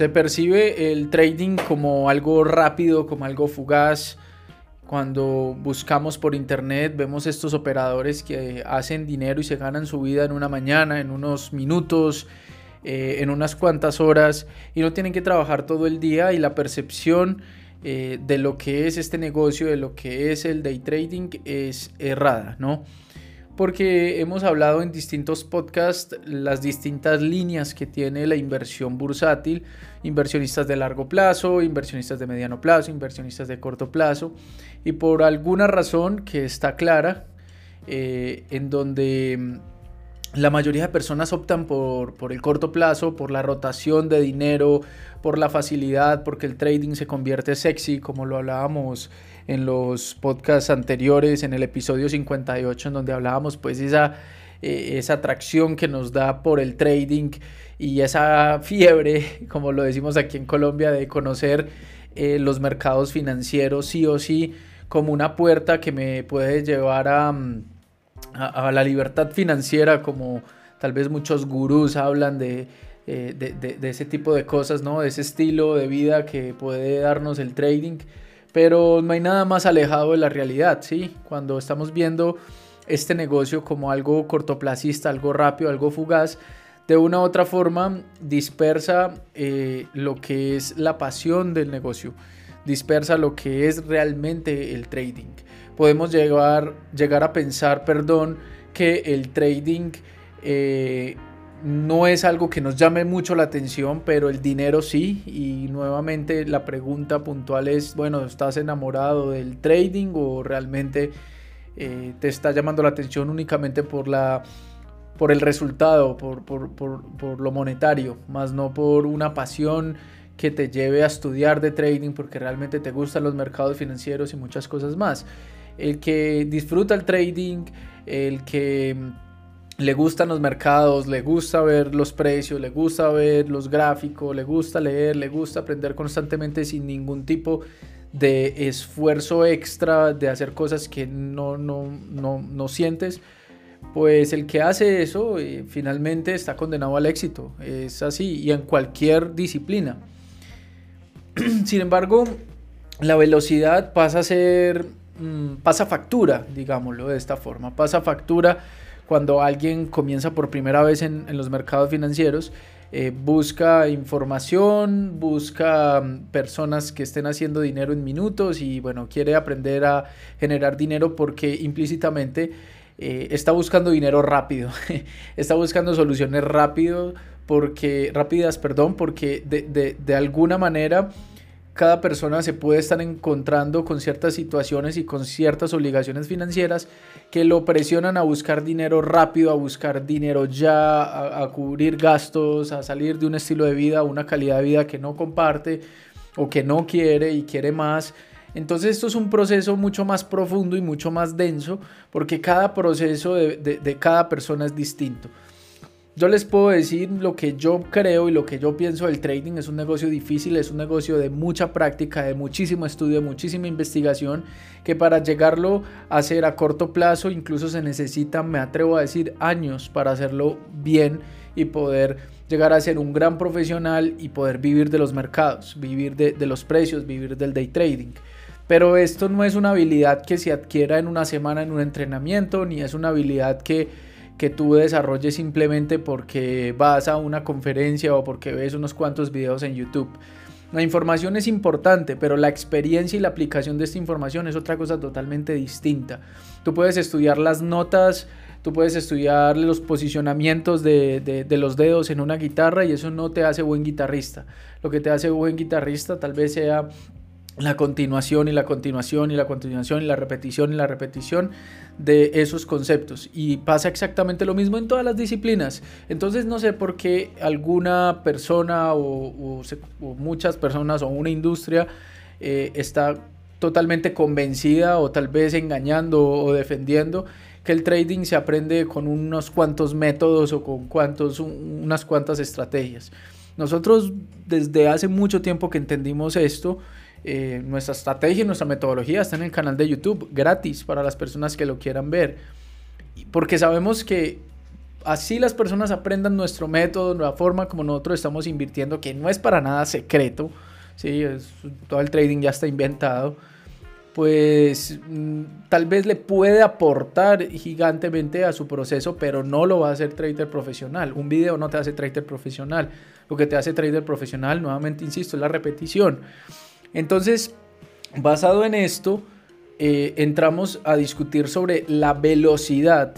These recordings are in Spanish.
Se percibe el trading como algo rápido, como algo fugaz. Cuando buscamos por internet vemos estos operadores que hacen dinero y se ganan su vida en una mañana, en unos minutos, eh, en unas cuantas horas y no tienen que trabajar todo el día y la percepción eh, de lo que es este negocio, de lo que es el day trading es errada, ¿no? Porque hemos hablado en distintos podcasts las distintas líneas que tiene la inversión bursátil, inversionistas de largo plazo, inversionistas de mediano plazo, inversionistas de corto plazo, y por alguna razón que está clara, eh, en donde mm, la mayoría de personas optan por, por, el corto plazo, por la rotación de dinero, por la facilidad, porque el trading se convierte sexy, como lo hablábamos en los podcasts anteriores, en el episodio 58, en donde hablábamos pues esa, eh, esa atracción que nos da por el trading y esa fiebre, como lo decimos aquí en Colombia, de conocer eh, los mercados financieros sí o sí como una puerta que me puede llevar a, mm, a, la libertad financiera, como tal vez muchos gurús hablan de, eh, de, de, de, ese tipo de cosas, ¿no? De ese estilo de vida que puede darnos el trading pero no hay nada más alejado de la realidad, ¿sí? Cuando estamos viendo este negocio como algo cortoplacista, algo rápido, algo fugaz, de una u otra forma dispersa eh, lo que es la pasión del negocio, dispersa lo que es realmente el trading. Podemos llegar, a pensar, perdón, que el trading eh, no es algo que nos llame mucho la atención, pero el dinero sí. Y nuevamente la pregunta puntual es, bueno, ¿estás enamorado del trading o realmente eh, te está llamando la atención únicamente por la por el resultado, por, por, lo monetario, más no por una pasión que te lleve a estudiar de trading porque realmente te gustan los mercados financieros y muchas cosas más. El que disfruta el trading, el que le gustan los mercados, le gusta ver los precios, le gusta ver los gráficos, le gusta leer, le gusta aprender constantemente sin ningún tipo de esfuerzo extra de hacer cosas que no, no, no, no sientes, pues el que hace eso eh, finalmente está condenado al éxito. Es así y en cualquier disciplina. sin embargo, la velocidad pasa a ser, mm, pasa factura, digámoslo de esta forma, pasa factura cuando alguien comienza por primera vez en, los mercados financieros, eh, busca información, busca mm, personas que estén haciendo dinero en minutos y bueno, quiere aprender a generar dinero porque implícitamente eh, está buscando dinero rápido, está buscando soluciones rápido porque, rápidas, perdón, porque de, de, de alguna manera cada persona se puede estar encontrando con ciertas situaciones y con ciertas obligaciones financieras que lo presionan a buscar dinero rápido, a buscar dinero ya, a, cubrir gastos, a salir de un estilo de vida, una calidad de vida que no comparte o que no quiere y quiere más. Entonces esto es un proceso mucho más profundo y mucho más denso porque cada proceso de, de cada persona es distinto. Yo les puedo decir lo que yo creo y lo que yo pienso del trading. Es un negocio difícil, es un negocio de mucha práctica, de muchísimo estudio, de muchísima investigación, que para llegarlo a hacer a corto plazo incluso se necesitan, me atrevo a decir, años para hacerlo bien y poder llegar a ser un gran profesional y poder vivir de los mercados, vivir de, de los precios, vivir del day trading. Pero esto no es una habilidad que se adquiera en una semana en un entrenamiento, ni es una habilidad que que tú desarrolles simplemente porque vas a una conferencia o porque ves unos cuantos videos en YouTube. La información es importante, pero la experiencia y la aplicación de esta información es otra cosa totalmente distinta. Tú puedes estudiar las notas, tú puedes estudiar los posicionamientos de, de, los dedos en una guitarra y eso no te hace buen guitarrista. Lo que te hace buen guitarrista tal vez sea la continuación y la continuación y la continuación y la repetición y la repetición de esos conceptos. Y pasa exactamente lo mismo en todas las disciplinas. Entonces no sé por qué alguna persona o, muchas personas o una industria eh, está totalmente convencida o tal vez engañando o defendiendo que el trading se aprende con unos cuantos métodos o con cuantos, unas cuantas estrategias. Nosotros desde hace mucho tiempo que entendimos esto, eh, nuestra estrategia y nuestra metodología está en el canal de YouTube, gratis para las personas que lo quieran ver. Porque sabemos que así las personas aprendan nuestro método, la forma como nosotros estamos invirtiendo, que no es para nada secreto, ¿sí? todo el trading ya está inventado, pues mm, tal vez le puede aportar gigantemente a su proceso, pero no lo va a hacer trader profesional. Un video no te hace trader profesional. Lo que te hace trader profesional, nuevamente insisto, es la repetición. Entonces, basado en esto, eh, entramos a discutir sobre la velocidad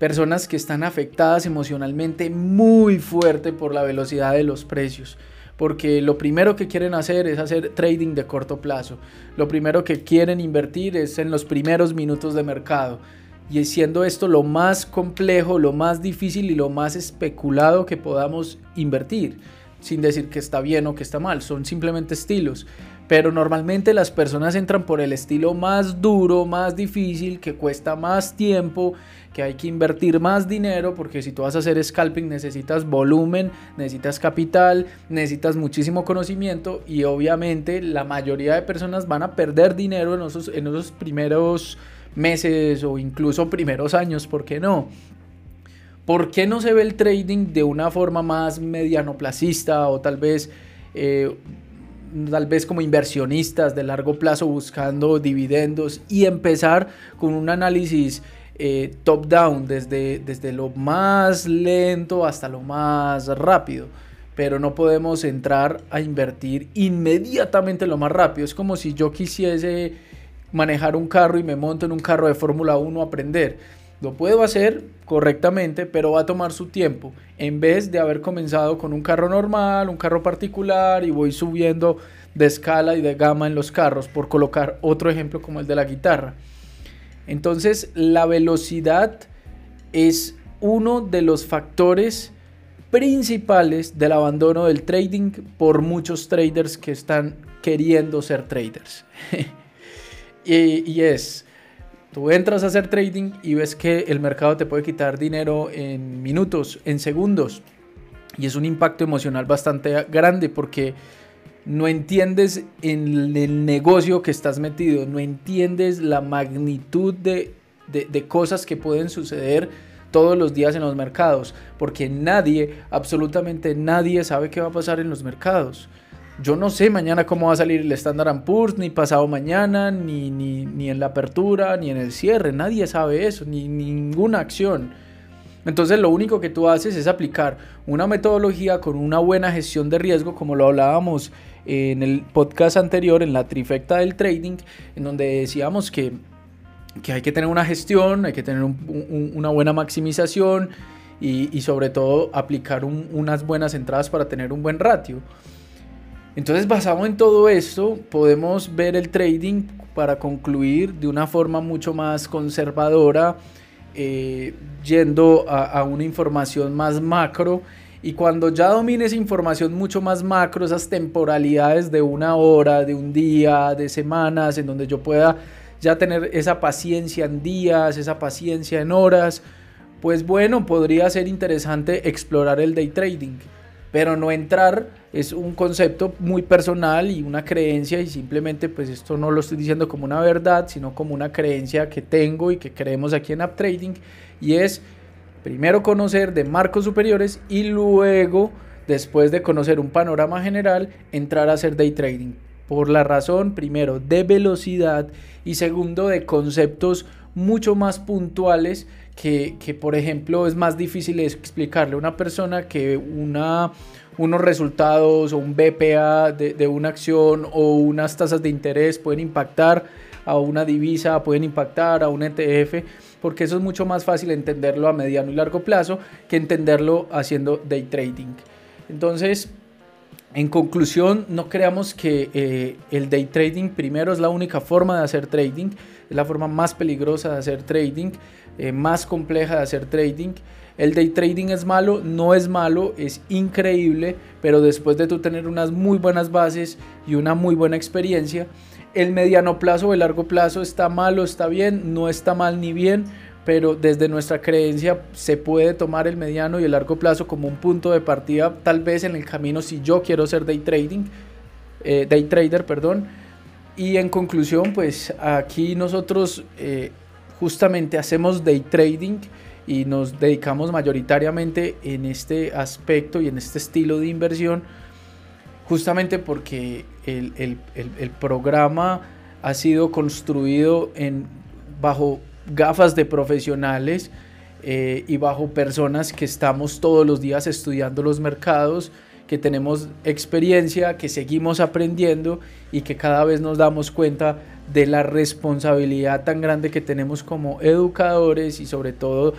personas que están afectadas emocionalmente muy fuerte por la velocidad de los precios. Porque lo primero que quieren hacer es hacer trading de corto plazo. Lo primero que quieren invertir es en los primeros minutos de mercado. Y siendo esto lo más complejo, lo más difícil y lo más especulado que podamos invertir. Sin decir que está bien o que está mal, son simplemente estilos. Pero normalmente las personas entran por el estilo más duro, más difícil, que cuesta más tiempo, que hay que invertir más dinero, porque si tú vas a hacer scalping necesitas volumen, necesitas capital, necesitas muchísimo conocimiento y obviamente la mayoría de personas van a perder dinero en esos, en esos primeros meses o incluso primeros años, ¿por qué no? ¿Por qué no se ve el trading de una forma más medianoplacista o tal vez eh, tal vez como inversionistas de largo plazo buscando dividendos y empezar con un análisis eh, top-down, desde, desde lo más lento hasta lo más rápido. Pero no podemos entrar a invertir inmediatamente lo más rápido. Es como si yo quisiese manejar un carro y me monto en un carro de Fórmula 1 a aprender. Lo puedo hacer correctamente, pero va a tomar su tiempo. En vez de haber comenzado con un carro normal, un carro particular y voy subiendo de escala y de gama en los carros, por colocar otro ejemplo como el de la guitarra. Entonces, la velocidad es uno de los factores principales del abandono del trading por muchos traders que están queriendo ser traders. y, y es Tú entras a hacer trading y ves que el mercado te puede quitar dinero en minutos, en segundos. Y es un impacto emocional bastante grande porque no entiendes en el negocio que estás metido, no entiendes la magnitud de, de, cosas que pueden suceder todos los días en los mercados, porque nadie, absolutamente nadie sabe qué va a pasar en los mercados. Yo no sé mañana cómo va a salir el Standard Poor's, ni pasado mañana, ni, ni, en la apertura, ni en el cierre. Nadie sabe eso, ni ninguna acción. Entonces lo único que tú haces es aplicar una metodología con una buena gestión de riesgo, como lo hablábamos en el podcast anterior, en la trifecta del trading, en donde decíamos que, que hay que tener una gestión, hay que tener una buena maximización y sobre todo aplicar unas buenas entradas para tener un buen ratio. Entonces, basado en todo esto, podemos ver el trading para concluir de una forma mucho más conservadora, eh, yendo a, una información más macro. Y cuando ya domine esa información mucho más macro, esas temporalidades de una hora, de un día, de semanas, en donde yo pueda ya tener esa paciencia en días, esa paciencia en horas, pues bueno, podría ser interesante explorar el day trading pero no entrar es un concepto muy personal y una creencia y simplemente pues esto no lo estoy diciendo como una verdad, sino como una creencia que tengo y que creemos aquí en trading y es primero conocer de marcos superiores y luego después de conocer un panorama general entrar a hacer day trading. Por la razón primero de velocidad y segundo de conceptos mucho más puntuales que, por ejemplo es más difícil explicarle a una persona que unos resultados o un BPA de, de una acción o unas tasas de interés pueden impactar a una divisa, pueden impactar a un ETF, porque eso es mucho más fácil entenderlo a mediano y largo plazo que entenderlo haciendo day trading. Entonces, en conclusión, no creamos que eh, el day trading primero es la única forma de hacer trading, es la forma más peligrosa de hacer trading, eh, más compleja de hacer trading. El day trading es malo, no es malo, es increíble, pero después de tú tener unas muy buenas bases y una muy buena experiencia, el mediano plazo o el largo plazo está malo, está bien, no está mal ni bien, pero desde nuestra creencia se puede tomar el mediano y el largo plazo como un punto de partida, tal vez en el camino si yo quiero ser day trading, eh, day trader, perdón. Y en conclusión, pues aquí nosotros eh, justamente hacemos day trading y nos dedicamos mayoritariamente en este aspecto y en este estilo de inversión justamente porque el, el, el, programa ha sido construido en, bajo gafas de profesionales eh, y bajo personas que estamos todos los días estudiando los mercados, que tenemos experiencia, que seguimos aprendiendo y que cada vez nos damos cuenta de la responsabilidad tan grande que tenemos como educadores y sobre todo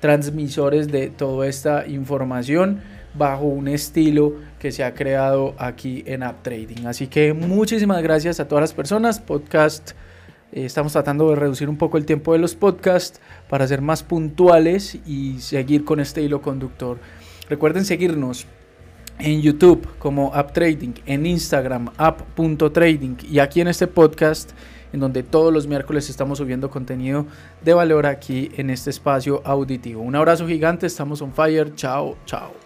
transmisores de toda esta información bajo un estilo que se ha creado aquí en App Trading. Así que muchísimas gracias a todas las personas. Podcast, estamos tratando de reducir un poco el tiempo de los podcasts para ser más puntuales y seguir con este hilo conductor. Recuerden seguirnos en YouTube como App Trading, en Instagram app.trading y aquí en este podcast en donde todos los miércoles estamos subiendo contenido de valor aquí en este espacio auditivo. Un abrazo gigante, estamos on fire, chao, chao.